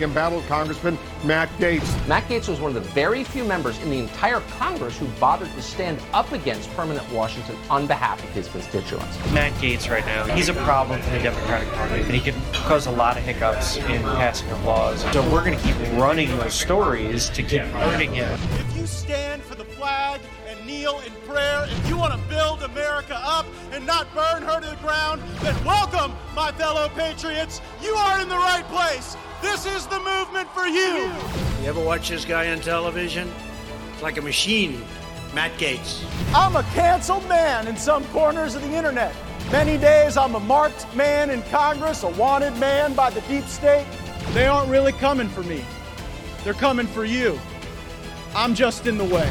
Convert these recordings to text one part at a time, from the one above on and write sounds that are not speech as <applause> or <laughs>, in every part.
embattled Congressman Matt Gaetz. Matt Gaetz was one of the very few members in the entire Congress who bothered to stand up against permanent Washington on behalf of his constituents. Matt Gaetz, right now, he's a problem for the Democratic Party, and he can cause a lot of hiccups in passing of laws. So we're going to keep running those stories to keep hurting him. If you stand for the flag and kneel in prayer, if you want to build America up and not burn her to the ground, then welcome, my fellow patriots. You are in the right place. This is the movement for you. You ever watch this guy on television? It's like a machine. Matt Gaetz. I'm a canceled man in some corners of the internet. Many days I'm a marked man in Congress, a wanted man by the deep state. They aren't really coming for me. They're coming for you. I'm just in the way.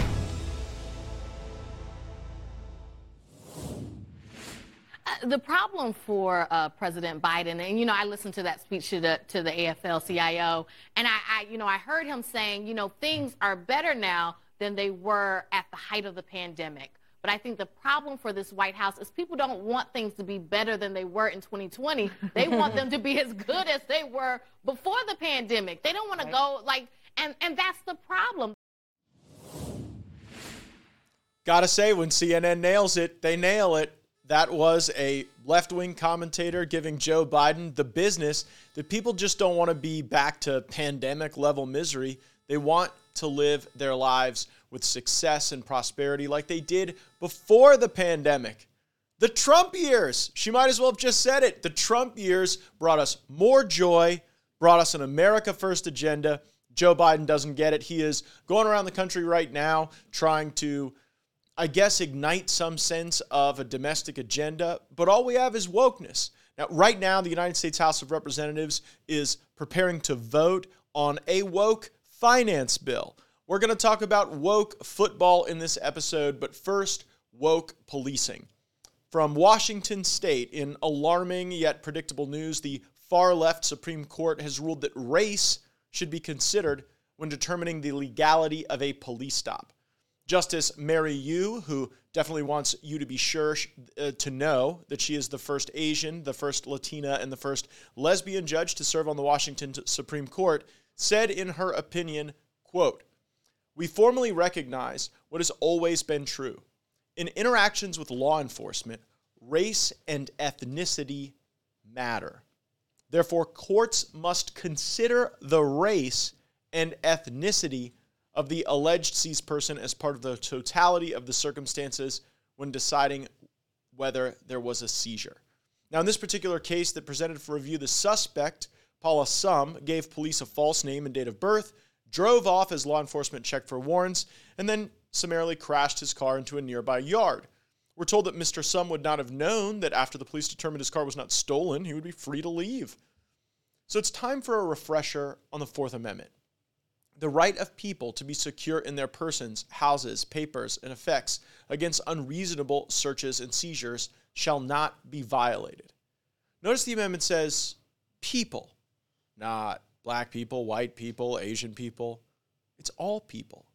The problem for uh, President Biden, and you know, I listened to that speech to the to the AFL-CIO, and I, I, you know, I heard him saying, you know, things are better now than they were at the height of the pandemic. But I think the problem for this White House is people don't want things to be better than they were in 2020. <laughs> They want them to be as good as they were before the pandemic. They don't want to go like, and and that's the problem. Gotta say, when CNN nails it, they nail it. That was a left wing commentator giving Joe Biden the business that people just don't want to be back to pandemic level misery. They want to live their lives with success and prosperity like they did before the pandemic. The Trump years, she might as well have just said it. The Trump years brought us more joy, brought us an America First agenda. Joe Biden doesn't get it. He is going around the country right now trying to I guess, ignite some sense of a domestic agenda, but all we have is wokeness. Now, right now, the United States House of Representatives is preparing to vote on a woke finance bill. We're going to talk about woke football in this episode, but first, woke policing. From Washington state, in alarming yet predictable news, the far left Supreme Court has ruled that race should be considered when determining the legality of a police stop. Justice Mary Yu, who definitely wants you to be sure uh, to know that she is the first Asian, the first Latina, and the first lesbian judge to serve on the Washington Supreme Court, said in her opinion, quote, "We formally recognize what has always been true. In interactions with law enforcement, race and ethnicity matter. Therefore, courts must consider the race and ethnicity of the alleged seized person as part of the totality of the circumstances when deciding whether there was a seizure. Now, in this particular case that presented for review, the suspect, Palla Sum, gave police a false name and date of birth, drove off as law enforcement checked for warrants, and then summarily crashed his car into a nearby yard. We're told that Mr. Sum would not have known that after the police determined his car was not stolen, he would be free to leave. So it's time for a refresher on the Fourth Amendment. The right of people to be secure in their persons, houses, papers, and effects against unreasonable searches and seizures shall not be violated. Notice the amendment says people, not black people, white people, Asian people. It's all people.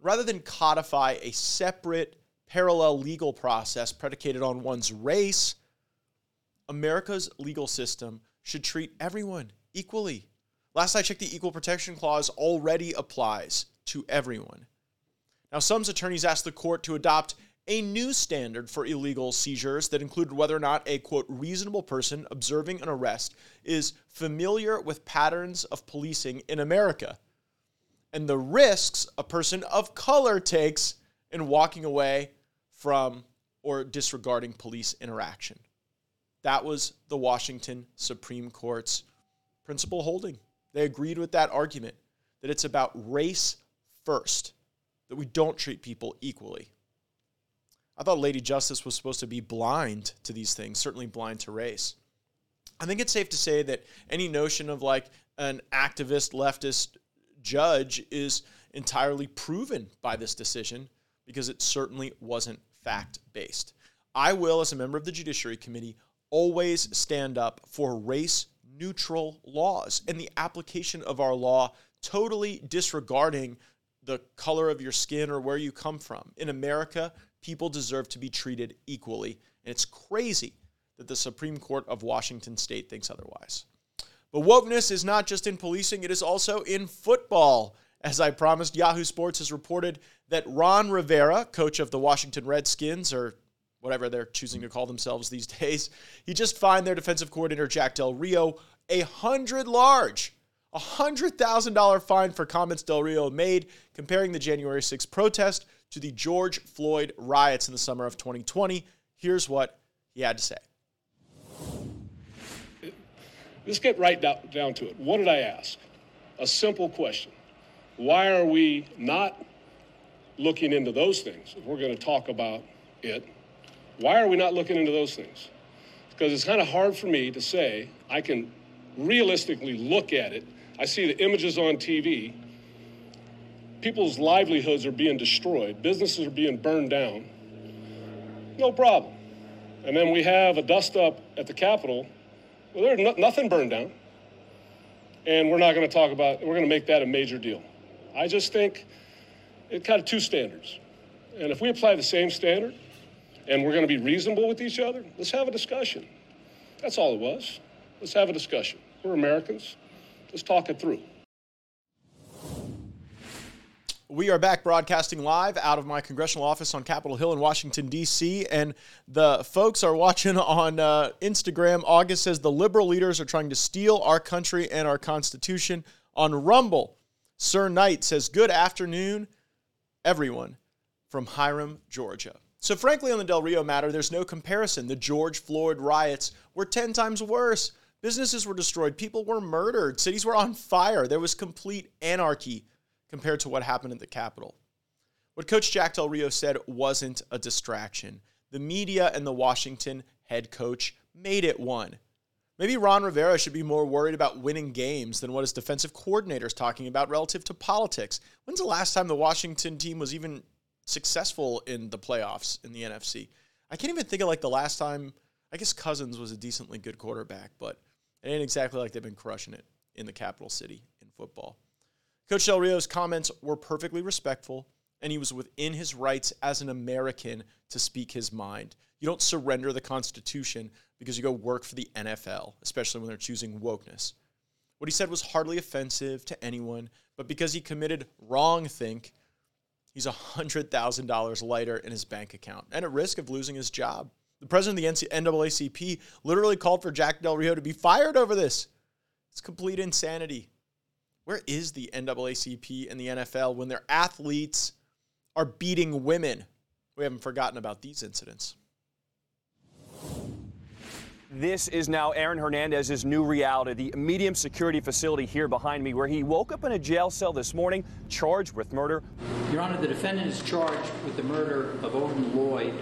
Rather than codify a separate, parallel legal process predicated on one's race, America's legal system should treat everyone equally Last I checked, the Equal Protection Clause already applies to everyone. Now, Sum's attorneys asked the court to adopt a new standard for illegal seizures that included whether or not a quote reasonable person observing an arrest is familiar with patterns of policing in America and the risks a person of color takes in walking away from or disregarding police interaction. That was the Washington Supreme Court's principal holding. They agreed with that argument that it's about race first, that we don't treat people equally. I thought Lady Justice was supposed to be blind to these things, certainly blind to race. I think it's safe to say that any notion of like an activist leftist judge is entirely proven by this decision because it certainly wasn't fact based. I will, as a member of the Judiciary Committee, always stand up for race neutral laws and the application of our law totally disregarding the color of your skin or where you come from. In America, people deserve to be treated equally. And it's crazy that the Supreme Court of Washington state thinks otherwise. But wokeness is not just in policing, it is also in football. As I promised, Yahoo Sports has reported that Ron Rivera, coach of the Washington Redskins, or whatever they're choosing to call themselves these <laughs> days, he just fined their defensive coordinator, Jack Del Rio, a hundred large, a hundred thousand dollar fine for comments Del Rio made comparing the January 6th protest to the George Floyd riots in the summer of 2020. Here's what he had to say. Let's get right down to it. What did I ask? A simple question. Why are we not looking into those things? If we're going to talk about it, why are we not looking into those things? Because it's kind of hard for me to say I can realistically look at it. I see the images on TV. People's livelihoods are being destroyed, businesses are being burned down. No problem. And then we have a dust up at the Capitol well, there's no, nothing burned down. And we're not going to talk about, we're going to make that a major deal. I just think it kind of two standards. And if we apply the same standard and we're going to be reasonable with each other, let's have a discussion. That's all it was. Let's have a discussion. We're Americans. Let's talk it through. We are back broadcasting live out of my congressional office on Capitol Hill in Washington, D.C. And the folks are watching on uh, Instagram. August says the liberal leaders are trying to steal our country and our Constitution. On Rumble, Sir Knight says, Good afternoon, everyone from Hiram, Georgia. So, frankly, on the Del Rio matter, there's no comparison. The George Floyd riots were 10 times worse. Businesses were destroyed, people were murdered, cities were on fire. There was complete anarchy compared to what happened at the Capitol. What Coach Jack Del Rio said wasn't a distraction. The media and the Washington head coach made it one. Maybe Ron Rivera should be more worried about winning games than what his defensive coordinator is talking about relative to politics. When's the last time the Washington team was even successful in the playoffs in the NFC? I can't even think of like the last time. I guess Cousins was a decently good quarterback, but it ain't exactly like they've been crushing it in the capital city in football. Coach Del Rio's comments were perfectly respectful, and he was within his rights as an American to speak his mind. You don't surrender the Constitution because you go work for the NFL, especially when they're choosing wokeness. What he said was hardly offensive to anyone, but because he committed wrong think, he's $100,000 lighter in his bank account and at risk of losing his job. The president of the NAACP literally called for Jack Del Rio to be fired over this. It's complete insanity. Where is the NAACP and the NFL when their athletes are beating women? We haven't forgotten about these incidents. This is now Aaron Hernandez's new reality, the medium security facility here behind me, where he woke up in a jail cell this morning, charged with murder. Your Honor, the defendant is charged with the murder of Odin Lloyd.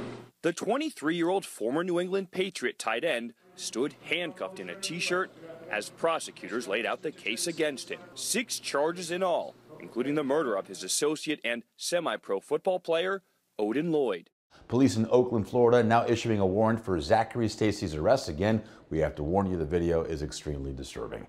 The 23 year old former New England Patriot tight end stood handcuffed in a t shirt as prosecutors laid out the case against him. Six charges in all, including the murder of his associate and semi pro football player, Odin Lloyd. Police in Oakland, Florida, now issuing a warrant for Zachary Stacy's arrest. Again, we have to warn you the video is extremely disturbing.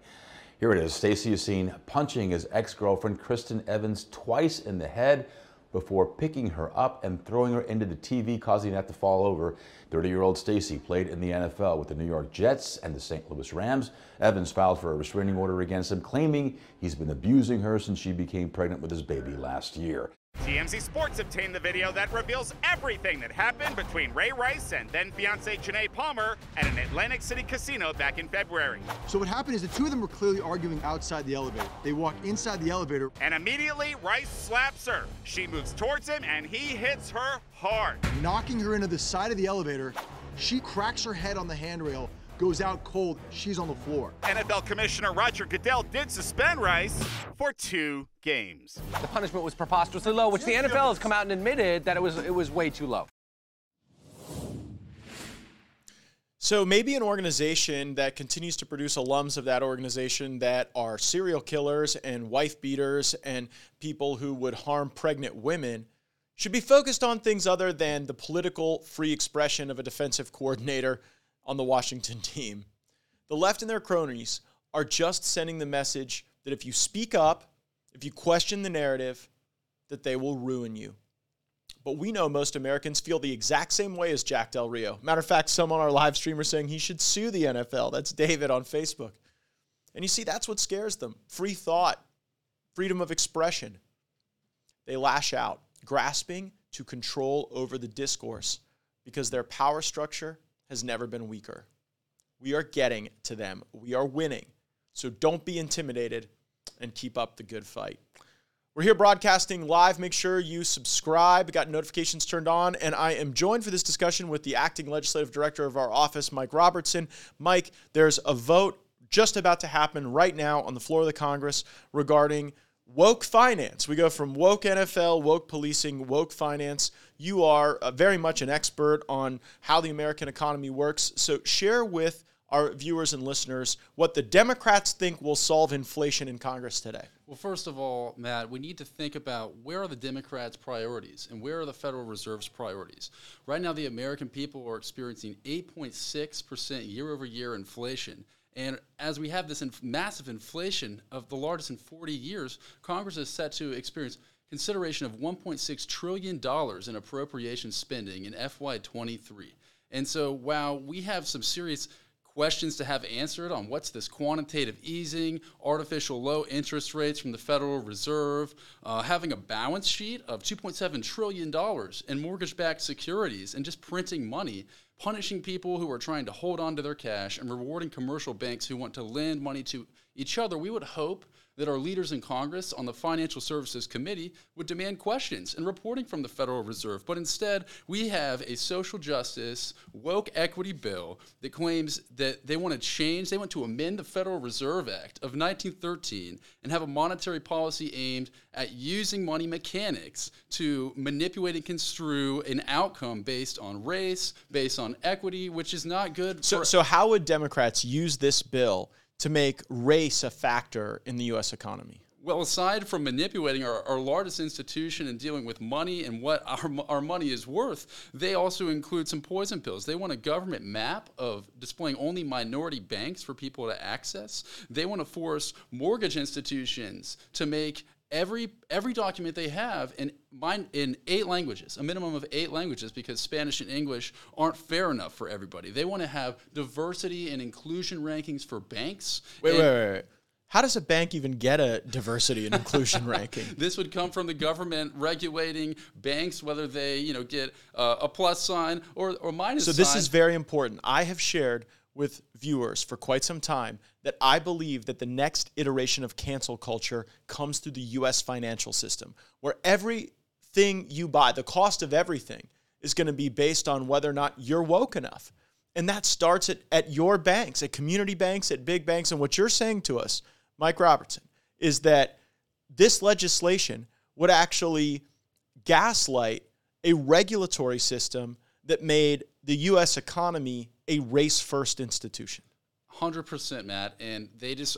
Here it is. Stacy is seen punching his ex girlfriend, Kristen Evans, twice in the head before picking her up and throwing her into the TV, causing that to fall over. 30 year old Stacy played in the NFL with the New York Jets and the St. Louis Rams. Evans filed for a restraining order against him, claiming he's been abusing her since she became pregnant with his baby last year. TMZ Sports obtained the video that reveals everything that happened between Ray Rice and then fiancee Janay Palmer at an Atlantic City casino back in February. So what happened is the two of them were clearly arguing outside the elevator. They walk inside the elevator. And immediately Rice slaps her. She moves towards him and he hits her hard. Knocking her into the side of the elevator. She cracks her head on the handrail goes out cold, she's on the floor. NFL Commissioner Roger Goodell did suspend Rice for two games. The punishment was preposterously low, which the NFL has come out and admitted that it was it was way too low. So maybe an organization that continues to produce alums of that organization that are serial killers and wife beaters and people who would harm pregnant women should be focused on things other than the political free expression of a defensive coordinator on the Washington <laughs> team. The left and their cronies are just sending the message that if you speak up, if you question the narrative, that they will ruin you. But we know most Americans feel the exact same way as Jack Del Rio. Matter of fact, some on our live stream are saying he should sue the NFL. That's David on Facebook. And you see, that's what scares them free thought, freedom of expression. They lash out, grasping to control over the discourse because their power structure has never been weaker. We are getting to them, we are winning. So don't be intimidated and keep up the good fight. We're here broadcasting live. Make sure you subscribe, got notifications turned on, and I am joined for this discussion with the acting legislative director of our office, Mike Robertson. Mike, there's a vote just about to happen right now on the floor of the Congress regarding woke finance. We go from woke NFL, woke policing, woke finance. You are uh, very much an expert on how the American economy works. So share with our viewers and listeners what the Democrats think will solve inflation in Congress today. Well, first of all, Matt, we need to think about where are the Democrats' priorities and where are the Federal Reserve's priorities. Right now, the American people are experiencing 8.6% year over year inflation. And as we have this inf- massive inflation of the largest in 40 years, Congress is set to experience consideration of $1.6 trillion in appropriation spending in FY23. And so while we have some serious questions to have answered on what's this quantitative easing, artificial low interest rates from the Federal Reserve, uh, having a balance sheet of $2.7 trillion in mortgage backed securities, and just printing money, punishing people who are trying to hold on to their cash, and rewarding commercial banks who want to lend money to each other. We would hope that our leaders in Congress on the Financial Services Committee would demand questions and reporting from the Federal Reserve. But instead, we have a social justice, woke equity bill that claims that they want to change, they want to amend the Federal Reserve Act of 1913 and have a monetary policy aimed at using money mechanics to manipulate and construe an outcome based on race, based on equity, which is not good. So, for- so how would Democrats use this bill to make race a factor in the U.S. economy? Well, aside from manipulating our, our largest institution and dealing with money and what our, our money is worth, they also include some poison pills. They want a government map of displaying only minority banks for people to access. They want to force mortgage institutions to make every every document they have in mine in eight languages, a minimum of eight languages, because Spanish and English aren't fair enough for everybody. They want to have diversity and inclusion rankings for banks. Wait, wait, wait, wait. How does a bank even get a diversity and inclusion <laughs> ranking? This would come from the government regulating banks, whether they, you know, get uh, a plus sign or, or minus sign. So this sign. is very important. I have shared with viewers for quite some time that I believe that the next iteration of cancel culture comes through the US financial system, where everything you buy, the cost of everything, is going to be based on whether or not you're woke enough. And that starts at, at your banks, at community banks, at big banks. And what you're saying to us, Mike Robertson, is that this legislation would actually gaslight a regulatory system that made the U.S. economy a race first institution. 100% Matt, and they just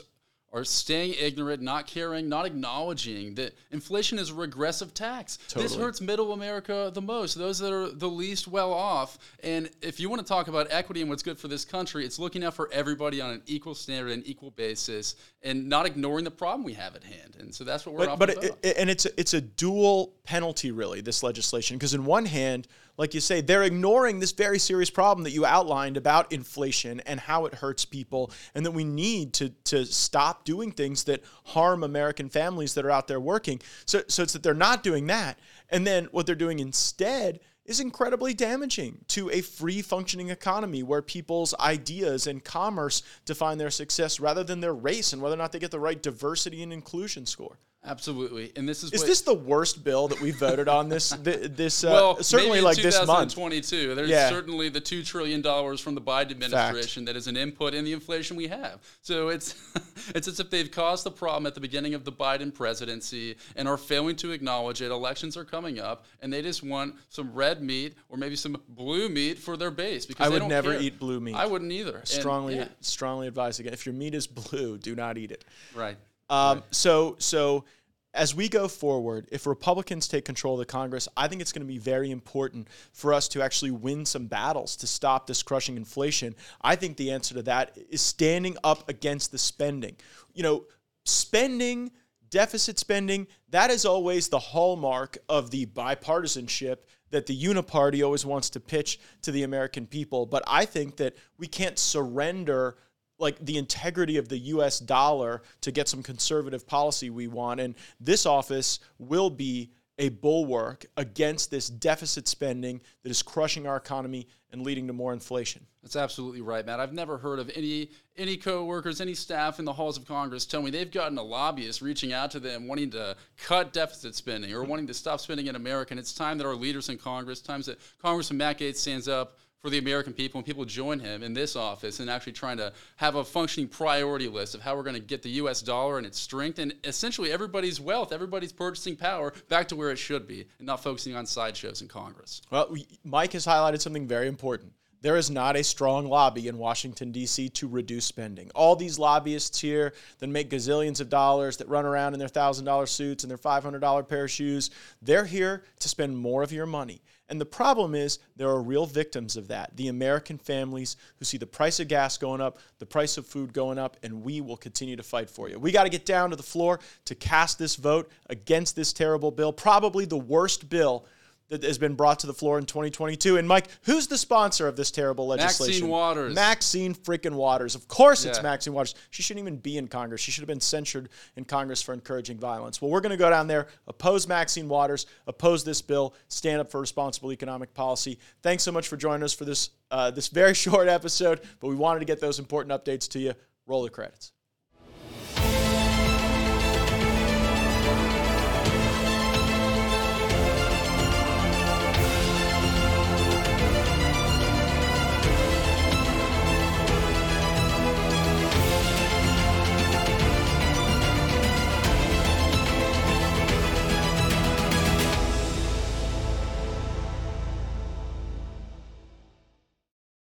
are staying ignorant, not caring, not acknowledging that inflation is a regressive tax. This hurts middle America the most, those that are the least well off. And if you want to talk about equity and what's good for this country, it's looking out for everybody on an equal standard and equal basis and not ignoring the problem we have at hand. And so that's what we're But, but it, it- and it's a, it's a dual penalty really this legislation because in one hand like you say they're ignoring this very serious problem that you outlined about inflation and how it hurts people and that we need to to stop doing things that harm American families that are out there working so so it's that they're not doing that and then what they're doing instead is incredibly damaging to a free functioning economy where people's ideas and commerce define their success rather than their race and whether or not they get the right diversity and inclusion score. Absolutely, and this is Is what, this the worst bill that we voted on this <laughs> th- this uh, well, certainly maybe in like this month? 2022. There's Yeah. certainly the two trillion dollars from the Biden administration that is an input in the inflation we have. So it's <laughs> it's as if they've caused the problem at the beginning of the Biden presidency and are failing to acknowledge it. Elections are coming up, and they just want some red meat or maybe some blue meat for their base. Because I they would don't never care. eat blue meat. I wouldn't either. And, Strongly yeah, strongly advise again. If your meat is blue, do not eat it. right. Um, So so as we go forward, if Republicans take control of the Congress, I think it's going to be very important for us to actually win some battles to stop this crushing inflation. I think the answer to that is standing up against the spending. You know, spending, deficit spending, that is always the hallmark of the bipartisanship that the uniparty always wants to pitch to the American people. But I think that we can't surrender like the integrity of the US dollar to get some conservative policy we want. And this office will be a bulwark against this deficit spending that is crushing our economy and leading to more inflation. That's absolutely right, Matt. I've never heard of any any coworkers, any staff in the halls of Congress tell me they've gotten a lobbyist reaching out to them wanting to cut deficit spending or wanting to stop spending in America. And it's time that our leaders in Congress, times that Congressman Matt Gaetz stands up for the American people and people join him in this office and actually trying to have a functioning priority list of how we're going to get the US dollar and its strength and essentially everybody's wealth, everybody's purchasing power back to where it should be and not focusing on sideshows in Congress. Well, Mike has highlighted something very important. There is not a strong lobby in Washington, D.C. to reduce spending. All these lobbyists here that make gazillions of dollars, that run around in their $1,000 suits and their $500 pair of shoes, they're here to spend more of your money. And the problem is there are real victims of that. The American families who see the price of gas going up, the price of food going up, and we will continue to fight for you. We got to get down to the floor to cast this vote against this terrible bill, probably the worst bill that has been brought to the floor in 2022. And Mike, who's the sponsor of this terrible legislation? Maxine Waters. Maxine freaking Waters. Of course it's Maxine Waters. She shouldn't even be in Congress. She should have been censured in Congress for encouraging violence. Well, we're going to go down there, oppose Maxine Waters, oppose this bill, stand up for responsible economic policy. Thanks so much for joining us for this uh, this very <laughs> short episode, but we wanted to get those important updates to you. Roll the credits.